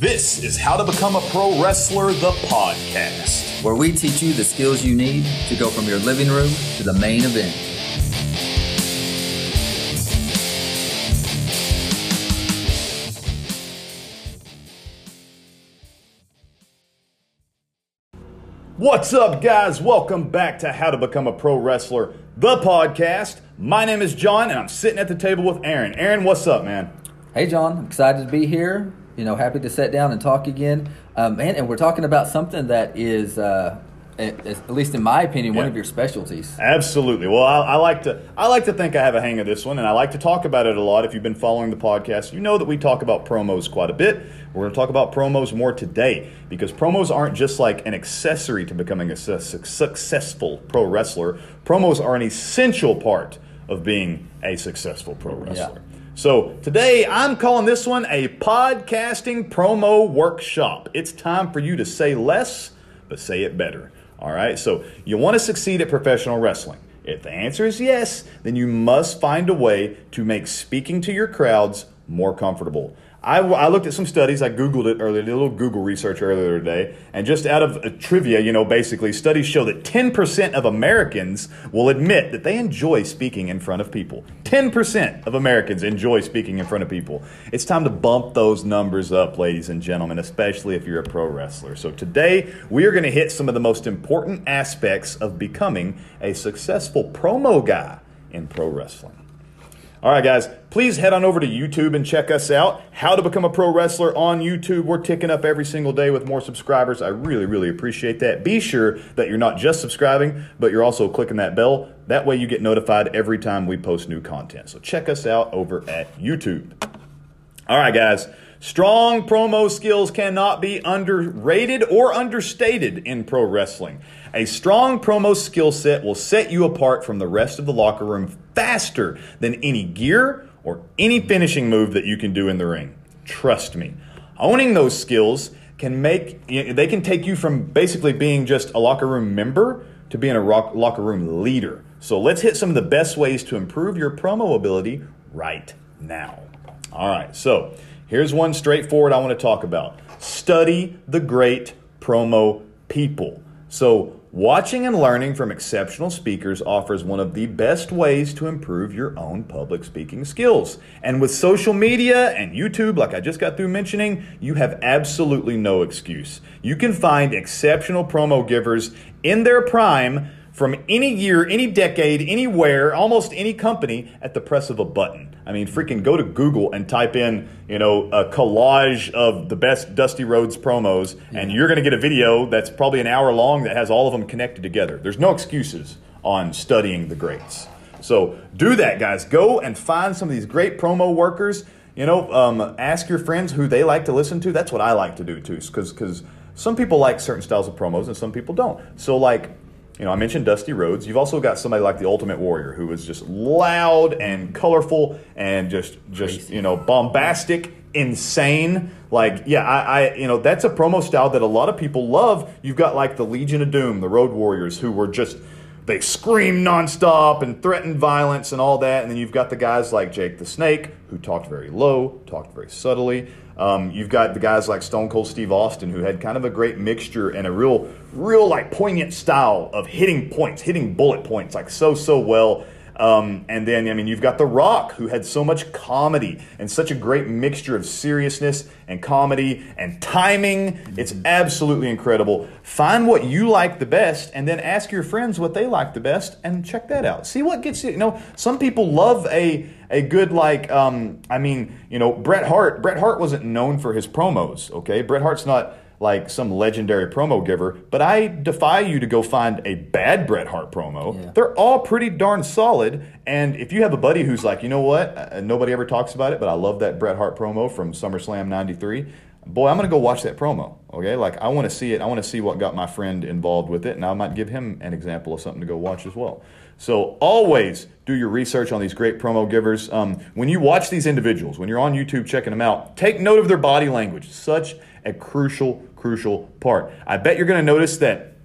This is How to Become a Pro Wrestler, the podcast. where we teach you the skills you need to go from your living room to the main event. What's up, guys? Welcome back to How to Become a Pro Wrestler, the podcast. My name is John, and I'm sitting at the table with Aaron. Aaron, what's up, man? Hey, John, I'm excited to be here. You know, happy to sit down and talk again. Um, man, and we're talking about something that is, uh, at, at least in my opinion, one Yeah. of your specialties. Absolutely. Well, I, I like to I like to think I have a hang of this one, and I like to talk about it a lot. If you've been following the podcast, you know that we talk about promos quite a bit. We're going to talk about promos more today because promos aren't just like an accessory to becoming a su- su- successful pro wrestler. Promos are an essential part of being a successful pro wrestler. So today I'm calling this one a podcasting promo workshop. It's time for you to say less, but say it better. All right. So you want to succeed at professional wrestling. If the answer is yes, then you must find a way to make speaking to your crowds more comfortable. I, I looked at some studies. I Googled it earlier, did a little Google research earlier today. And just out of uh, trivia, you know, basically, studies show that 10% of Americans will admit that they enjoy speaking in front of people. 10% of Americans enjoy speaking in front of people. It's time to bump those numbers up, ladies and gentlemen, especially if you're a pro wrestler. So today, we are going to hit some of the most important aspects of becoming a successful promo guy in pro wrestling. All right, guys, please head on over to YouTube and check us out. How to Become a Pro Wrestler on YouTube. We're ticking up every single day with more subscribers. I really, really appreciate that. Be sure that you're not just subscribing, but you're also clicking that bell. That way, you get notified every time we post new content. So check us out over at YouTube. All right, guys. Strong promo skills cannot be underrated or understated in pro wrestling. A strong promo skill set will set you apart from the rest of the locker room faster than any gear or any finishing move that you can do in the ring. Trust me. Owning those skills can make they can take you from basically being just a locker room member to being a rock, locker room leader. So let's hit some of the best ways to improve your promo ability right now. All right, so here's one straightforward I want to talk about. Study the great promo people. So, watching and learning from exceptional speakers offers one of the best ways to improve your own public speaking skills. And with social media and YouTube, like I just got through mentioning, you have absolutely no excuse. You can find exceptional promo givers in their prime from any year, any decade, anywhere, almost any company at the press of a button. I mean, freaking go to Google and type in, you know, a collage of the best Dusty Rhodes promos, and you're going to get a video that's probably an hour long that has all of them connected together. There's no excuses on studying the greats. So do that, guys. Go and find some of these great promo workers. You know, um, ask your friends who they like to listen to. That's what I like to do too, because because some people like certain styles of promos and some people don't. So like you know, I mentioned Dusty Rhodes. You've also got somebody like the Ultimate Warrior, who is just loud and colorful and just, just you know, bombastic, insane. Like, yeah, I, I, you know, that's a promo style that a lot of people love. You've got like the Legion of Doom, the Road Warriors, who were just they scream nonstop and threaten violence and all that. And then you've got the guys like Jake the Snake, who talked very low, talked very subtly. Um, you've got the guys like Stone Cold Steve Austin, who had kind of a great mixture and a real, real like poignant style of hitting points, hitting bullet points, like so, so well. Um, and then, I mean, you've got The Rock, who had so much comedy and such a great mixture of seriousness and comedy and timing. It's absolutely incredible. Find what you like the best and then ask your friends what they like the best and check that out. See what gets you. You know, some people love a a good like um, I mean, you know, Bret Hart. Bret Hart wasn't known for his promos. Okay, Bret Hart's not like some legendary promo giver, but I defy you to go find a bad Bret Hart promo. Yeah. They're all pretty darn solid. And if you have a buddy who's like, you know what, uh, nobody ever talks about it, but I love that Bret Hart promo from SummerSlam '93. Boy, I'm gonna go watch that promo. Okay, like I want to see it. I want to see what got my friend involved with it, and I might give him an example of something to go watch as well. So always do your research on these great promo givers. Um, when you watch these individuals, when you're on YouTube checking them out, take note of their body language. Such a crucial, crucial part. I bet you're going to notice that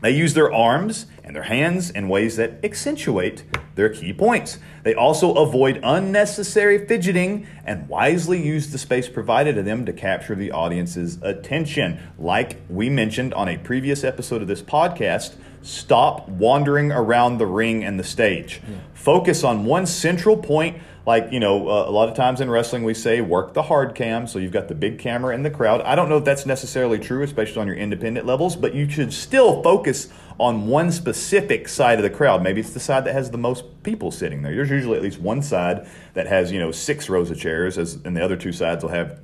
They use their arms and their hands in ways that accentuate their key points. They also avoid unnecessary fidgeting and wisely use the space provided to them to capture the audience's attention. Like we mentioned on a previous episode of this podcast, stop wandering around the ring and the stage. Yeah. Focus on one central point like you know uh, a lot of times in wrestling we say work the hard cam so you've got the big camera in the crowd i don't know if that's necessarily true especially on your independent levels but you should still focus on one specific side of the crowd maybe it's the side that has the most people sitting there there's usually at least one side that has you know six rows of chairs as and the other two sides will have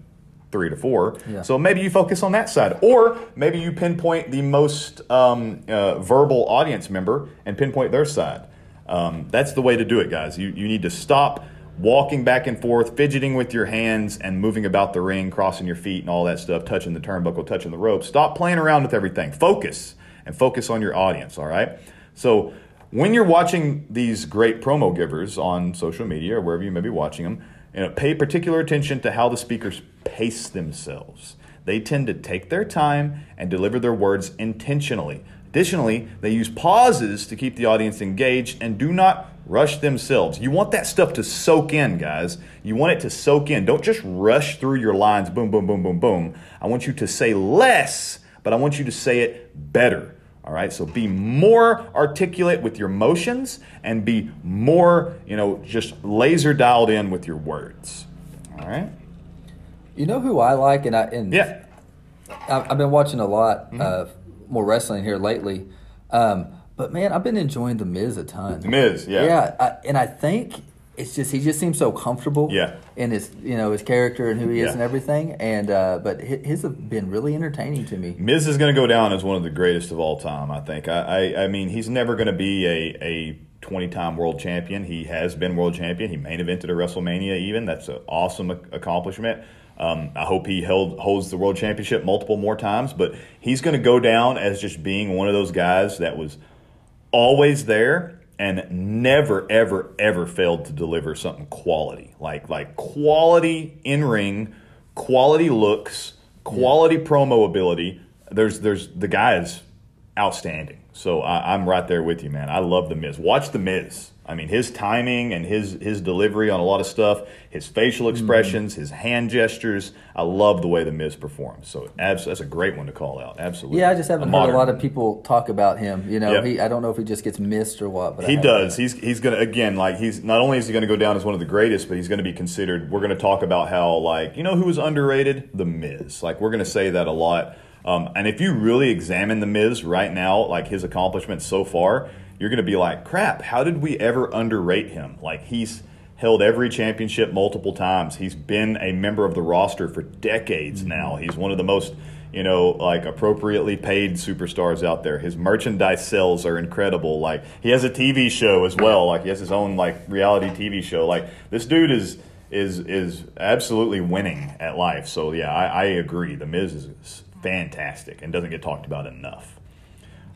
three to four. Yeah. So maybe you focus on that side, or maybe you pinpoint the most um, uh, verbal audience member and pinpoint their side. Um, that's the way to do it, guys. You you need to stop walking back and forth, fidgeting with your hands, and moving about the ring, crossing your feet, and all that stuff, touching the turnbuckle, touching the rope. Stop playing around with everything. Focus and focus on your audience, all right? So, when you're watching these great promo givers on social media or wherever you may be watching them, you know, pay particular attention to how the speakers pace themselves. They tend to take their time and deliver their words intentionally. Additionally, they use pauses to keep the audience engaged and do not rush themselves. You want that stuff to soak in, guys. You want it to soak in. Don't just rush through your lines, boom, boom, boom, boom, boom. I want you to say less, but I want you to say it better. All right, so be more articulate with your motions and be more, you know, just laser dialed in with your words. All right. You know who I like, and I and yeah, I've been watching a lot mm-hmm. of more wrestling here lately. Um, but man, I've been enjoying the Miz a ton. The Miz, yeah, yeah, I, and I think it's just he just seems so comfortable, yeah, in his you know his character and who he is yeah. and everything. And uh, but his have been really entertaining to me. Miz is going to go down as one of the greatest of all time. I think. I I, I mean, he's never going to be a a 20 time world champion. He has been world champion. He main evented a WrestleMania, even. That's an awesome accomplishment. Um, I hope he held, holds the world championship multiple more times, but he's going to go down as just being one of those guys that was always there and never, ever, ever failed to deliver something quality. Like like quality in ring, quality looks, quality yeah. promo ability. There's there's the guy is outstanding. So I, I'm right there with you, man. I love the Miz. Watch the Miz. I mean, his timing and his his delivery on a lot of stuff, his facial mm-hmm. expressions, mm his hand gestures. I love the way the Miz performs. So abs- that's a great one to call out. Absolutely. Yeah, I just haven't a heard a lot of people talk about him. You know, yep. he, I don't know if he just gets missed or what. But he does. He's he's gonna again like he's not only is he going to go down as one of the greatest, but he's going to be considered. We're going to talk about how like you know who was underrated, the Miz. Like we're going to say that a lot. Um, and if you really examine the Miz right now, like his accomplishments so far you're going to be like, crap, how did we ever underrate him? Like, he's held every championship multiple times. He's been a member of the roster for decades mm-hmm. now. He's one of the most, you know, like appropriately paid superstars out there. His merchandise sales are incredible. Like, he has a TV show as well. Like, he has his own, like, reality TV show. Like, this dude is. Is is absolutely winning at life. So yeah, I, I agree. The Miz is fantastic and doesn't get talked about enough.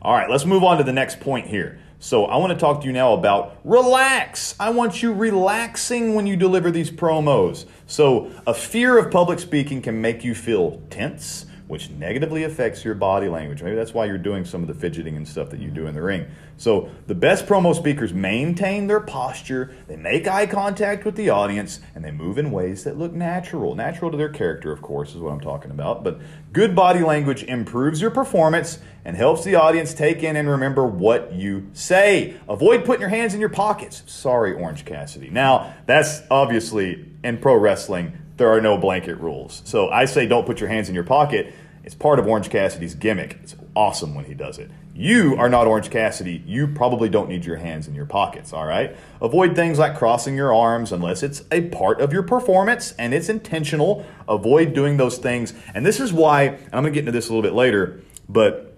All right, let's move on to the next point here. So I want to talk to you now about relax. I want you relaxing when you deliver these promos. So a fear of public speaking can make you feel tense, which negatively affects your body language. Maybe that's why you're doing some of the fidgeting and stuff that you do in the ring. So the best promo speakers maintain their posture, they make eye contact with the audience, and they move in ways that look natural. Natural to their character, of course, is what I'm talking about. But good body language improves your performance and helps the audience take in and remember what you say. Avoid putting your hands in your pockets. Sorry, Orange Cassidy. Now, that's obviously in pro wrestling there are no blanket rules. So I say don't put your hands in your pocket. It's part of Orange Cassidy's gimmick. It's awesome when he does it. You are not Orange Cassidy. You probably don't need your hands in your pockets, all right? Avoid things like crossing your arms unless it's a part of your performance and it's intentional. Avoid doing those things. And this is why, and I'm going to get into this a little bit later, but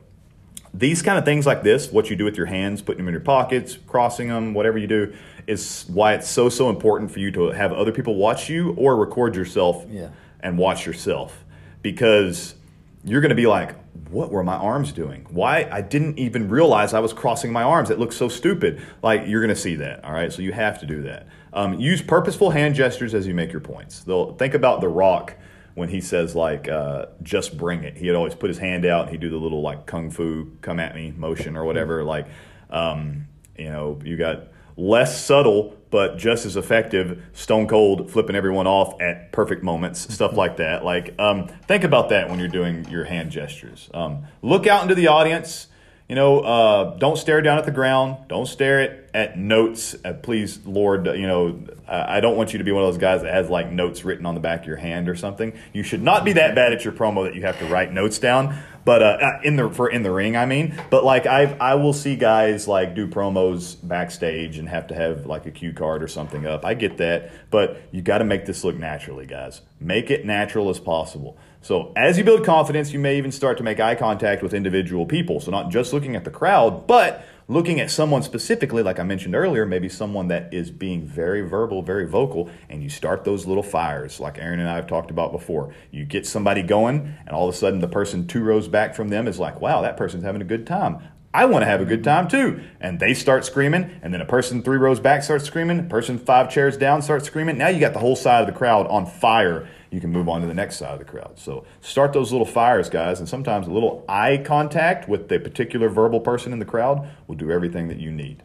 these kind of things like this, what you do with your hands, putting them in your pockets, crossing them, whatever you do, is why it's so so important for you to have other people watch you or record yourself yeah. and watch yourself because you're going to be like what were my arms doing? Why i didn't even realize i was crossing my arms. It looks so stupid. Like you're going to see that all right? So you have to do that. Um, use purposeful hand gestures as you make your points. They'll think about the rock when he says like uh, just bring it. He'd always put his hand out and he'd do the little like kung fu come at me motion or whatever like um, you know you got less subtle but just as effective stone cold flipping everyone off at perfect moments stuff like that like um, think about that when you're doing your hand gestures um, look out into the audience you know, uh, don't stare down at the ground. Don't stare at, at notes. Uh, please, Lord, you know, I don't want you to be one of those guys that has like notes written on the back of your hand or something. You should not be that bad at your promo that you have to write notes down. But uh, uh in the for in the ring, I mean. But like I I will see guys like do promos backstage and have to have like a cue card or something up. I get that, but you got to make this look naturally, guys. Make it natural as possible. So as you build confidence, you may even start to make eye contact with individual people. So not just looking at the crowd, but looking at someone specifically, like I mentioned earlier, maybe someone that is being very verbal, very vocal, and you start those little fires, like Aaron and I have talked about before. You get somebody going, and all of a sudden the person two rows back from them is like, wow, that person's having a good time. I want to have a good time too. And they start screaming, and then a person three rows back starts screaming, person five chairs down starts screaming. Now you got the whole side of the crowd on fire you can move on to the next side of the crowd. So start those little fires, guys, and sometimes a little eye contact with the particular verbal person in the crowd will do everything that you need.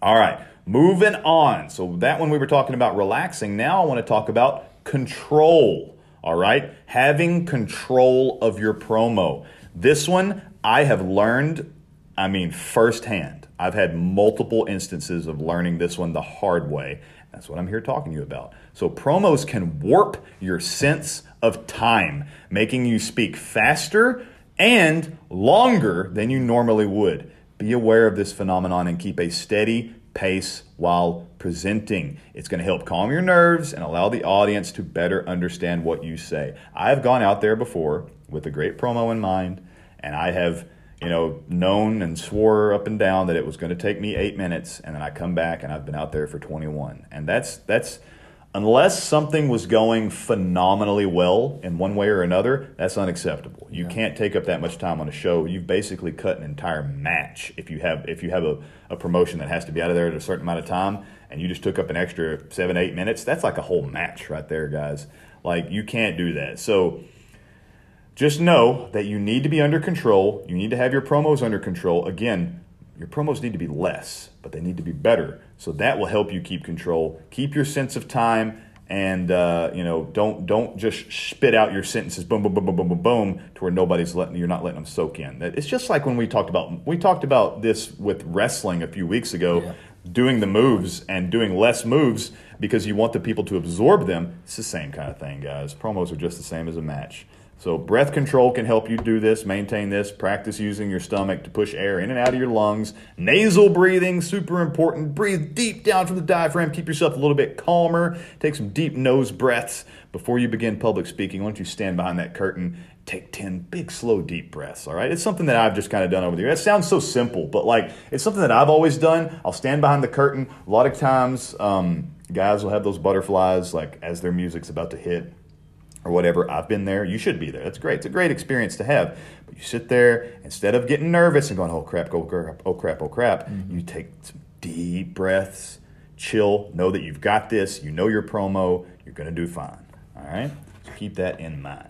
All right, moving on. So that one we were talking about relaxing. Now I want to talk about control. All right, having control of your promo. This one I have learned, I mean, firsthand. I've had multiple instances of learning this one the hard way. That's what I'm here talking to you about. So promos can warp your sense of time, making you speak faster and longer than you normally would. Be aware of this phenomenon and keep a steady pace while presenting. It's going to help calm your nerves and allow the audience to better understand what you say. I've gone out there before with a great promo in mind, and I have you know, known and swore up and down that it was going to take me eight minutes, and then I come back and I've been out there for 21. And that's that's unless something was going phenomenally well in one way or another, that's unacceptable. You yeah. can't take up that much time on a show. You've basically cut an entire match if you have if you have a, a promotion that has to be out of there at a certain amount of time and you just took up an extra seven, eight minutes, that's like a whole match right there, guys. Like you can't do that. So just know that you need to be under control. You need to have your promos under control. Again, your promos need to be less, but they need to be better. So that will help you keep control, keep your sense of time, and uh, you know don't don't just spit out your sentences boom boom boom boom boom boom boom to where nobody's letting you're not letting them soak in. It's just like when we talked about we talked about this with wrestling a few weeks ago. Yeah. Doing the moves and doing less moves because you want the people to absorb them. It's the same kind of thing, guys. Promos are just the same as a match. So, breath control can help you do this, maintain this. Practice using your stomach to push air in and out of your lungs. Nasal breathing, super important. Breathe deep down from the diaphragm. Keep yourself a little bit calmer. Take some deep nose breaths before you begin public speaking. Why don't you stand behind that curtain? Take 10 big, slow, deep breaths, all right? It's something that I've just kind of done over the years. That sounds so simple, but like it's something that I've always done. I'll stand behind the curtain. A lot of times, um, guys will have those butterflies like as their music's about to hit or whatever. I've been there. You should be there. That's great. It's a great experience to have. But you sit there instead of getting nervous and going, "Oh crap! Oh crap! Oh crap! Oh crap!" Mm-hmm. You take some deep breaths, chill. Know that you've got this. You know your promo. You're going to do fine. All right. So keep that in mind.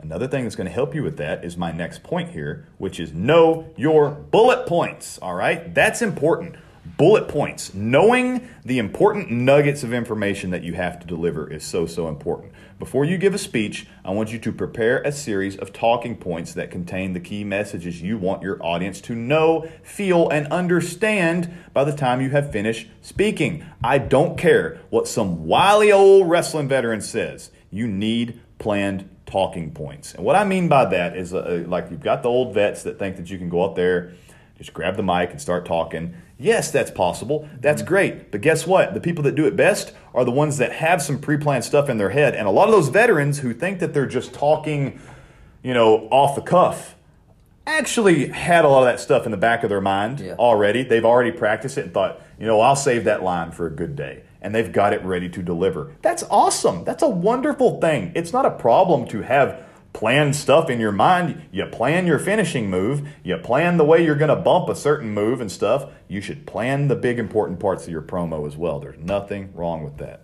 Another thing that's going to help you with that is my next point here, which is know your bullet points. All right. That's important bullet points. Knowing the important nuggets of information that you have to deliver is so, so important. Before you give a speech, I want you to prepare a series of talking points that contain the key messages you want your audience to know, feel, and understand by the time you have finished speaking. I don't care what some wily old wrestling veteran says. You need planned talking points. And what I mean by that is uh, like you've got the old vets that think that you can go up there, just grab the mic and start talking Yes, that's possible. That's mm-hmm. great. But guess what? The people that do it best are the ones that have some pre planned stuff in their head. And a lot of those veterans who think that they're just talking, you know, off the cuff actually had a lot of that stuff in the back of their mind yeah. already. They've already practiced it and thought, you know, I'll save that line for a good day. And they've got it ready to deliver. That's awesome. That's a wonderful thing. It's not a problem to have plan stuff in your mind. You plan your finishing move. You plan the way you're going to bump a certain move and stuff. You should plan the big important parts of your promo as well. There's nothing wrong with that.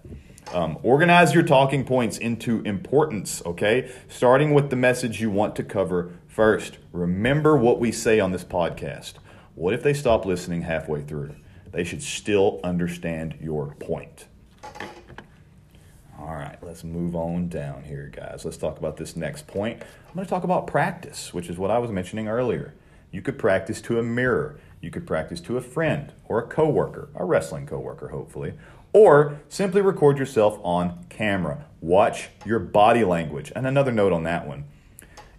Um, organize your talking points into importance, okay? Starting with the message you want to cover first. Remember what we say on this podcast. What if they stop listening halfway through? They should still understand your point. All right, let's move on down here, guys. Let's talk about this next point. I'm going to talk about practice, which is what I was mentioning earlier. You could practice to a mirror. You could practice to a friend or a coworker, a wrestling coworker, hopefully, or simply record yourself on camera. Watch your body language. And another note on that one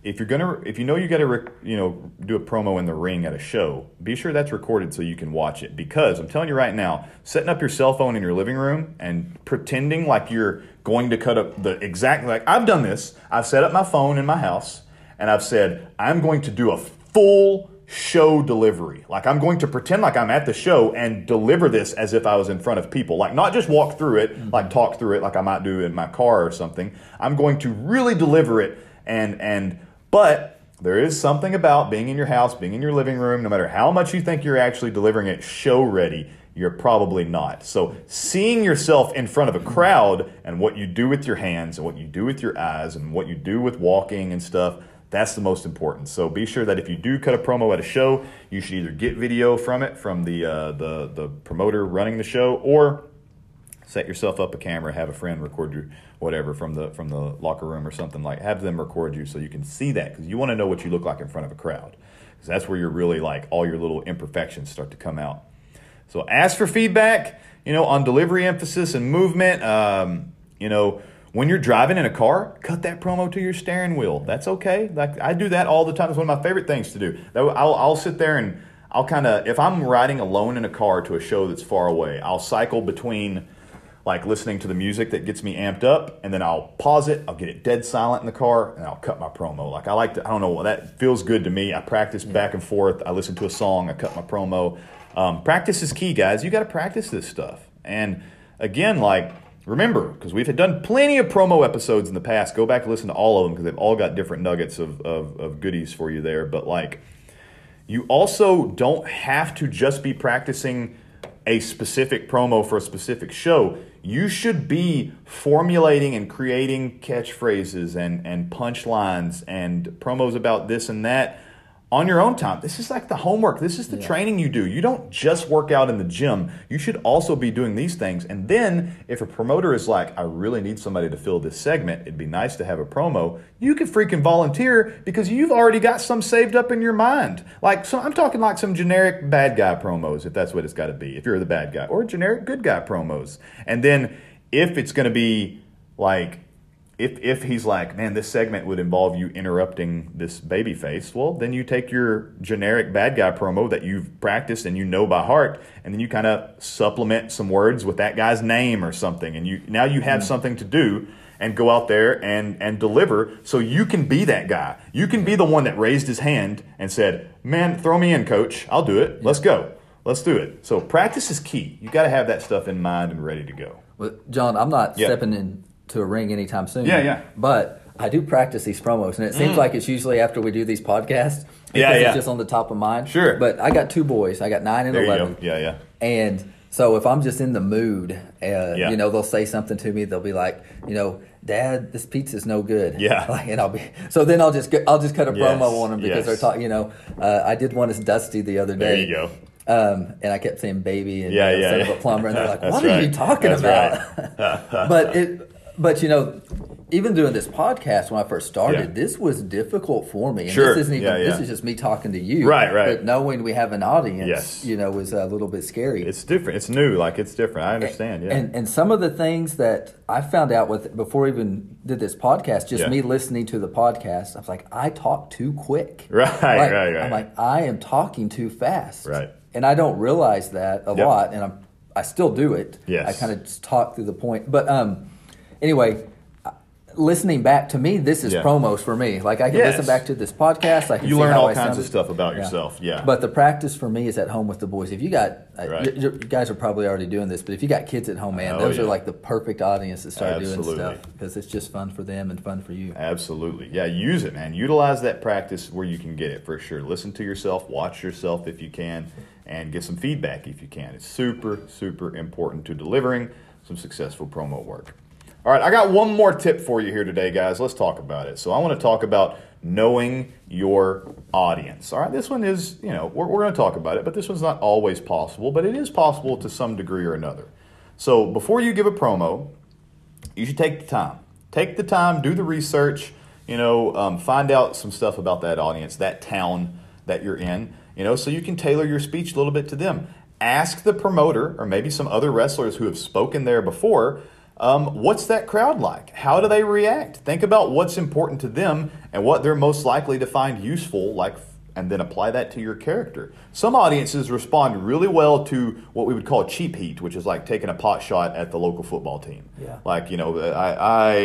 if you're gonna if you know you got to you know do a promo in the ring at a show be sure that's recorded so you can watch it. Because i'm telling you right now setting up your cell phone in your living room and pretending like you're going to cut up the exact like i've done this. I've set up my phone in my house and i've said i'm going to do a full show delivery. Like i'm going to pretend like i'm at the show and deliver this as if i was in front of people. Like not just walk through it mm-hmm. like talk through it like i might do in my car or something. I'm going to really deliver it and and but there is something about being in your house, being in your living room, no matter how much you think you're actually delivering it show ready, you're probably not. So, seeing yourself in front of a crowd and what you do with your hands and what you do with your eyes and what you do with walking and stuff, that's the most important. So, be sure that if you do cut a promo at a show, you should either get video from it from the uh, the the promoter running the show or set yourself up a camera, have a friend record you, whatever from the from the locker room or something like. Have them record you so you can see that because you want to know what you look like in front of a crowd. Because that's where you're really like all your little imperfections start to come out. So ask for feedback. You know, on delivery emphasis and movement. Um, you know, when you're driving in a car, cut that promo to your steering wheel. That's okay. Like I do that all the time. It's one of my favorite things to do. I'll, I'll sit there and I'll kind of if I'm riding alone in a car to a show that's far away, I'll cycle between like listening to the music that gets me amped up, and then I'll pause it, I'll get it dead silent in the car, and I'll cut my promo. Like I like to, I don't know, that feels good to me. I practice back and forth. I listen to a song, I cut my promo. Um, practice is key, guys. You got to practice this stuff. And again, like remember, because we've done plenty of promo episodes in the past. Go back and listen to all of them because they've all got different nuggets of, of, of goodies for you there. But like, you also don't have to just be practicing a specific promo for a specific show you should be formulating and creating catchphrases and, and punchlines and promos about this and that on your own time. This is like the homework. This is the yeah. training you do. You don't just work out in the gym. You should also be doing these things. And then if a promoter is like, I really need somebody to fill this segment, it'd be nice to have a promo. You can freaking volunteer because you've already got some saved up in your mind. Like so I'm talking like some generic bad guy promos, if that's what it's got to be, if you're the bad guy, or generic good guy promos. And then if it's going to be like if if he's like, man, this segment would involve you interrupting this baby face, well, then you take your generic bad guy promo that you've practiced and you know by heart, and then you kind of supplement some words with that guy's name or something, and you now you have mm-hmm. something to do and go out there and and deliver so you can be that guy. You can be the one that raised his hand and said, "Man, throw me in, coach. I'll do it. Let's go. Let's do it." So practice is key. You got to have that stuff in mind and ready to go. Well, John, I'm not yeah. stepping in to a ring anytime soon. Yeah, yeah. But I do practice these promos, and it seems mm. like it's usually after we do these podcasts. Yeah, yeah. It's just on the top of mind. Sure. But I got two boys. I got nine and there eleven. Yeah, yeah. And so if I'm just in the mood, uh, yeah. you know, they'll say something to me. They'll be like, you know, Dad, this pizza's no good. Yeah. Like, and I'll be so then I'll just I'll just cut a yes. promo on them because yes. they're talking. You know, uh, I did one as Dusty the other day. There you go. Um, and I kept saying baby and yeah, you know, yeah, instead yeah. of a plumber, and they're like, "What are you talking That's about?" Right. but it, but you know, even doing this podcast when I first started, yeah. this was difficult for me. And sure. this isn't even yeah, yeah. this is just me talking to you. Right, right. But knowing we have an audience, yes. you know, was a little bit scary. It's different. It's new. Like it's different. I understand. Yeah. And and some of the things that I found out with before I even did this podcast, just me listening to the podcast, I was like, I talk too quick. Right, like, right, right. I'm like, I am talking too fast. Right. And I don't realize that a yep. lot, and I'm I still do it. Yes. I kind of just talk through the point. But um anyway, listening back to me, this is yeah. promos for me. Like I can yes. listen back to this podcast. I can you learn all I kinds of stuff about yeah. yourself. Yeah. But the practice for me is at home with the boys. If you got, uh, right. you, you, guys are probably already doing this, but if you got kids at home, man, oh, those yeah. are like the perfect audience to start Absolutely. doing stuff because it's just fun for them and fun for you. Absolutely. Yeah. Use it, man. Utilize that practice where you can get it for sure. Listen to yourself. Watch yourself if you can, and get some feedback if you can. It's super, super important to delivering some successful promo work. All right, I got one more tip for you here today, guys. Let's talk about it. So I want to talk about knowing your audience. All right, this one is, you know, we're, we're going to talk about it, but this one's not always possible, but it is possible to some degree or another. So before you give a promo, you should take the time. Take the time, do the research, you know, um, find out some stuff about that audience, that town that you're in, you know, so you can tailor your speech a little bit to them. Ask the promoter or maybe some other wrestlers who have spoken there before um, what's that crowd like? How do they react? Think about what's important to them and what they're most likely to find useful, like, and then apply that to your character. Some audiences respond really well to what we would call cheap heat, which is like taking a pot shot at the local football team. Yeah. Like you know, I, I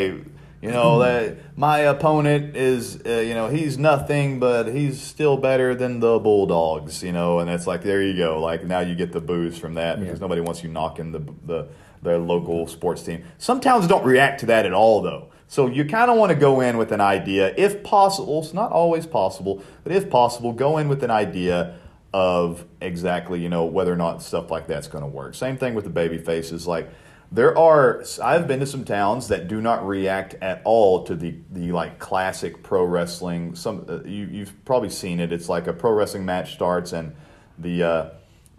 you know that my opponent is uh, you know he's nothing but he's still better than the bulldogs you know and it's like there you go like now you get the booze from that because Yeah. nobody wants you knocking the the their local sports team some towns don't react to that at all though so you kind of want to go in with an idea if possible it's not always possible but if possible go in with an idea of exactly you know whether or not stuff like that's going to work same thing with the baby faces like there are I've been to some towns that do not react at all to the the like classic pro wrestling. Some uh, you you've probably seen it. It's like a pro wrestling match starts and the uh,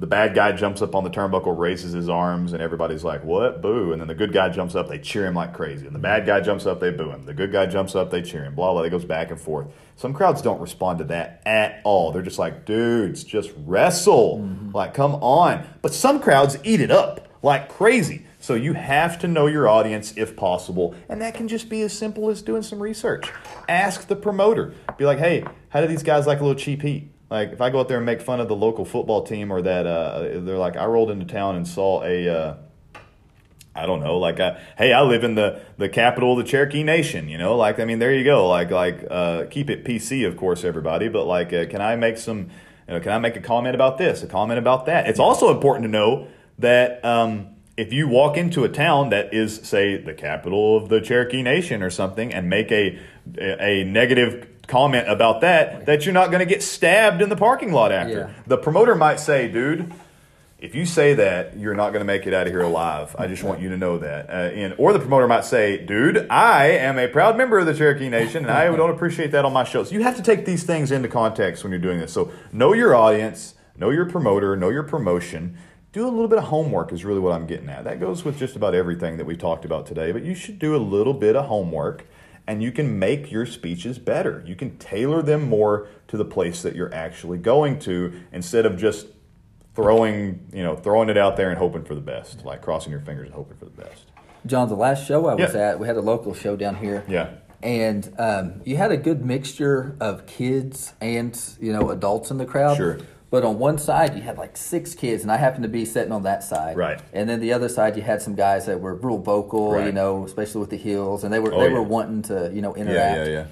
the bad guy jumps up on the turnbuckle, raises his arms, and everybody's like, "What? Boo!" And then the good guy jumps up, they cheer him like crazy. And the bad guy jumps up, they boo him. The good guy jumps up, they cheer him. Blah blah. It goes back and forth. Some crowds don't respond to that at all. They're just like, "Dudes, just wrestle!" Mm-hmm. Like, come on. But some crowds eat it up like crazy. So you have to know your audience if possible, and that can just be as simple as doing some research. Ask the promoter. Be like, "Hey, how do these guys like a little cheap heat?" Like if I go out there and make fun of the local football team, or that uh, they're like, I rolled into town and saw a. Uh, I don't know, like, uh, hey, I live in the, the capital of the Cherokee Nation, you know, like, I mean, there you go, like, like, uh, keep it PC, of course, everybody, but like, uh, can I make some, you know, can I make a comment about this, a comment about that? It's also important to know that um, if you walk into a town that is, say, the capital of the Cherokee Nation or something, and make a a negative comment about that, that you're not going to get stabbed in the parking lot after. Yeah. The promoter might say, dude, if you say that, you're not going to make it out of here alive. I just want you to know that. Uh, and or the promoter might say, "Dude, I am a proud member of the Cherokee Nation, and I don't appreciate that on my shows." You have to take these things into context when you're doing this. So know your audience, know your promoter, know your promotion. Do a little bit of homework is really what I'm getting at. That goes with just about everything that we talked about today. But you should do a little bit of homework, and you can make your speeches better. You can tailor them more to the place that you're actually going to instead of just throwing you know throwing it out there and hoping for the best like crossing your fingers and hoping for the best John, the last show I was Yeah. at, we had a local show down here. Yeah. And um, you had a good mixture of kids and you know adults in the crowd. Sure. But on one side you had like six kids, and I happened to be sitting on that side. Right. And then the other side you had some guys that were real vocal, you know, especially with the heels, and they were Oh, they yeah. were wanting to you know yeah interact. yeah yeah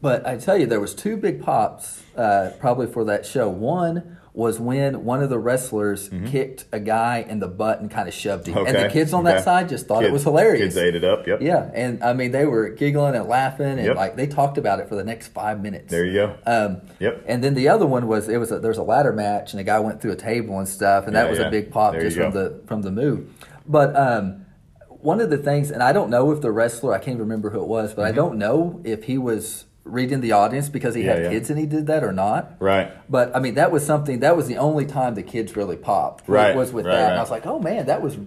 But I tell you, there was two big pops uh, probably for that show. One was when one of the wrestlers kicked a guy in the butt and kind of shoved him, and the Mm-hmm. Kids on okay. that side just thought it was hilarious. The kids ate it up yep Yeah, and I mean they were giggling and laughing, and Yep. like they talked about it for the next five minutes. there you go Um, Yep. And then the other one was it was a, there was a ladder match, and the guy went through a table and stuff, and that was yeah. a big pop There just from the from the move. But um, one of the things, and I don't know if the wrestler, I can't remember who it was, but I don't know if he was reading the audience because he. Yeah, had yeah. kids and he did that or not. right But I mean, that was something. That was the only time the kids really popped. Right, was with right, that. And. I was like, oh man, that was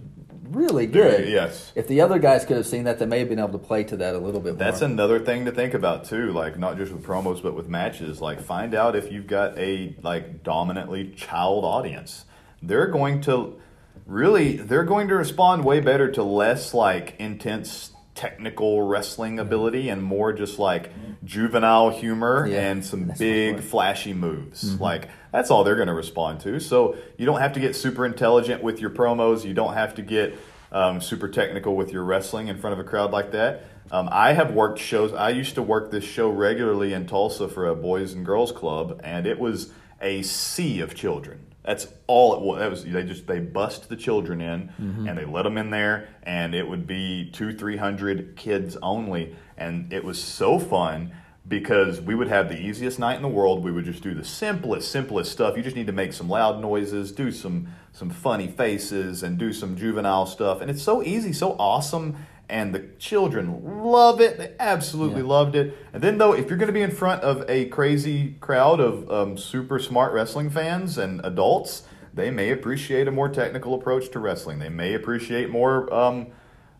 really good. yes. If the other guys could have seen that, they may have been able to play to that a little bit more. That's another thing to think about too, like not just with promos but with matches. Like find out if you've got a like dominantly child audience. They're going to really they're going to respond way better to less like intense technical wrestling ability and more just like juvenile humor Yeah, and some big flashy moves. Like that's all they're going to respond to. So you don't have to get super intelligent with your promos. You don't have to get um, super technical with your wrestling in front of a crowd like that. Um, I have worked shows. I used to work this show regularly in Tulsa for a boys and girls club, and it was a sea of children. That's all it was. That was they just they bust the children in mm-hmm. and they let them in there, and it would be two three hundred kids only, and it was so fun because we would have the easiest night in the world. We would just do the simplest, simplest stuff. You just need to make some loud noises, do some some funny faces, and do some juvenile stuff. And it's so easy, so awesome. And the children love it. They absolutely Yeah. loved it. And then, though, if you're going to be in front of a crazy crowd of um, super smart wrestling fans and adults, they may appreciate a more technical approach to wrestling. They may appreciate more, um,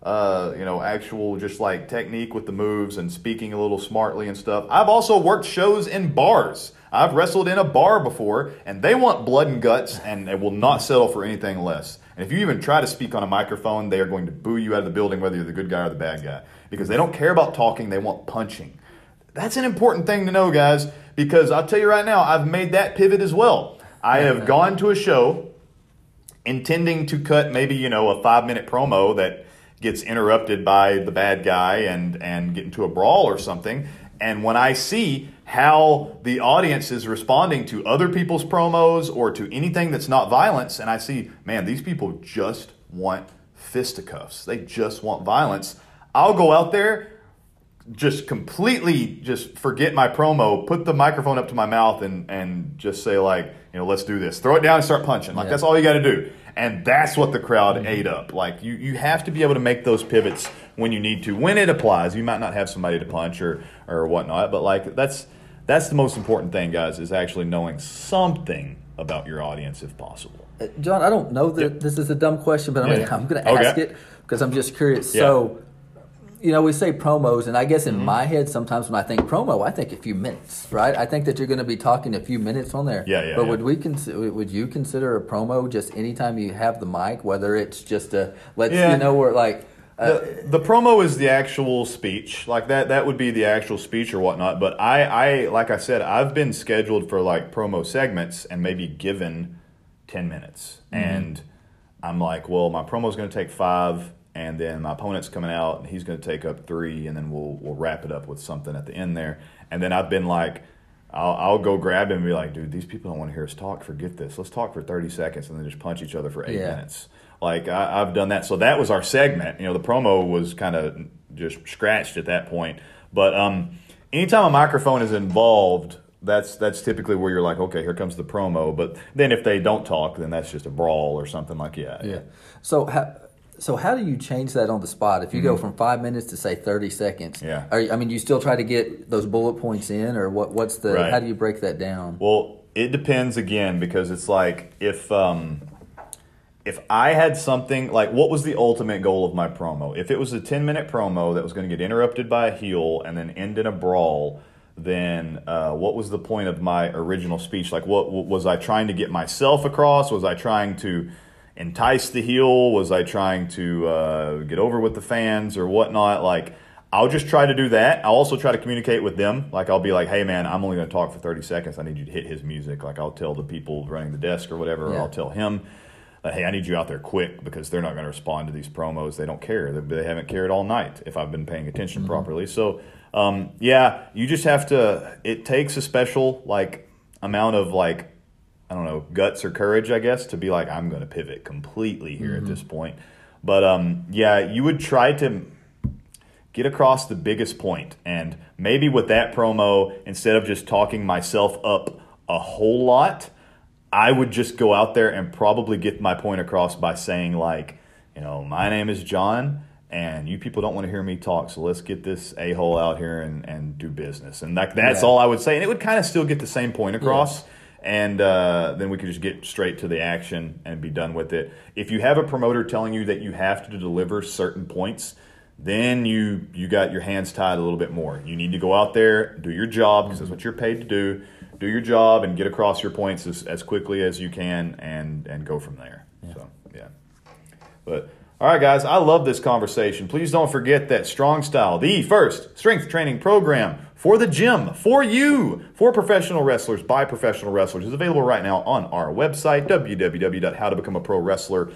uh, you know, actual just like technique with the moves and speaking a little smartly and stuff. I've also worked shows in bars. I've wrestled in a bar before, and they want blood and guts, and they will not settle for anything less. And if you even try to speak on a microphone, they are going to boo you out of the building, whether you're the good guy or the bad guy, because they don't care about talking; they want punching. That's an important thing to know, guys, because I'll tell you right now, I've made that pivot as well. I have gone to a show intending to cut maybe, you know, a five minute promo that gets interrupted by the bad guy and, and get into a brawl or something. And when I see how the audience is responding to other people's promos or to anything that's not violence, and I see, man, these people just want fisticuffs. They just want violence. I'll go out there just completely just forget my promo, put the microphone up to my mouth and and just say like, you know, let's do this. Throw it down and start punching. Like Yeah. that's all you got to do. And that's what the crowd ate up. Like you you have to be able to make those pivots when you need to. When it applies, you might not have somebody to punch or or whatnot, but like that's that's the most important thing, guys, is actually knowing something about your audience if possible. Uh, John, I don't know that this is a dumb question, but I'm Yeah. I'm going to Okay. ask it because I'm just curious. Yeah. Mm-hmm. So, you know, we say promos, and I guess in my head, sometimes when I think promo, I think a few minutes, right? I think that you're going to be talking a few minutes on there. Yeah, yeah, But yeah. would we consider? Would you consider a promo just anytime you have the mic, whether it's just a let's Yeah. you know, we're like. Uh, the, the promo is the actual speech like that that would be the actual speech or whatnot but i i like i said i've been scheduled for like promo segments and maybe given 10 minutes and i'm like well my promo's going to take five and then my opponent's coming out and he's going to take up three and then we'll we'll wrap it up with something at the end there and then i've been like I'll, I'll go grab him and be like, dude, these people don't want to hear us talk. Forget this. Let's talk for 30 seconds and then just punch each other for eight Yeah. minutes. Like I, I've done that. So that was our segment. You know, the promo was kind of just scratched at that point. But um, anytime a microphone is involved, that's that's typically where you're like, okay, here comes the promo. But then if they don't talk, then that's just a brawl or something like yeah. Yeah. So how so how do you change that on the spot? If you go from five minutes to say thirty seconds, Mm-hmm. Yeah. Are you, I mean, you still try to get those bullet points in, or what? What's the? Right. How do you break that down? Well, it depends again because it's like if um, if I had something like what was the ultimate goal of my promo? If it was a ten minute promo that was going to get interrupted by a heel and then end in a brawl, then uh, what was the point of my original speech? Like, what was I trying to get myself across? Was I trying to entice the heel? Was I trying to uh, get over with the fans or whatnot? Like. I'll just try to do that. I'll also try to communicate with them. Like I'll be like, "Hey, man, I'm only going to talk for 30 seconds. I need you to hit his music." Like I'll tell the people running the desk or whatever. Or I'll tell him, "Hey, I need you out there quick because they're not going to respond to these promos. They don't care. They, they haven't cared all night if I've been paying attention properly." So, um, yeah, you just have to. It takes a special like amount of like I don't know, guts or courage, I guess, to be like, I'm going to pivot completely here at this point. But um, yeah, you would try to get across the biggest point, and maybe with that promo, instead of just talking myself up a whole lot, I would just go out there and probably get my point across by saying like, you know, my name is John. And you people don't want to hear me talk, so let's get this a hole out here and, and do business. And like that's Yeah. all I would say. And it would kind of still get the same point across and uh, then we could just get straight to the action and be done with it. If you have a promoter telling you that you have to deliver certain points, then you you got your hands tied a little bit more. You need to go out there, do your job because that's what you're paid to do. Do your job and get across your points as, as quickly as you can, and and go from there. So yeah. But all right, guys, I love this conversation. Please don't forget that Strong Style, the first strength training program for the gym, for you, for professional wrestlers, by professional wrestlers, is available right now on our website, www.howtobecomeaprowrestler.com.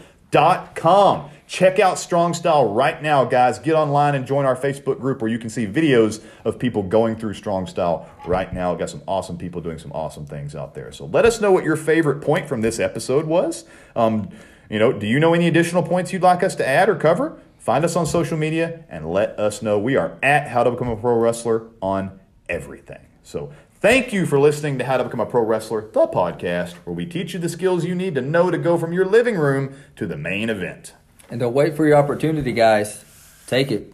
Check out Strong Style right now, guys. Get online and join our Facebook group where you can see videos of people going through Strong Style right now. We've got some awesome people doing some awesome things out there. So let us know what your favorite point from this episode was. Um, you know, do you know any additional points you'd like us to add or cover? Find us on social media and let us know. We are at How to Become a Pro Wrestler on everything. So thank you for listening to How to Become a Pro Wrestler, the podcast where we teach you the skills you need to know to go from your living room to the main event. And don't wait for your opportunity, guys. Take it.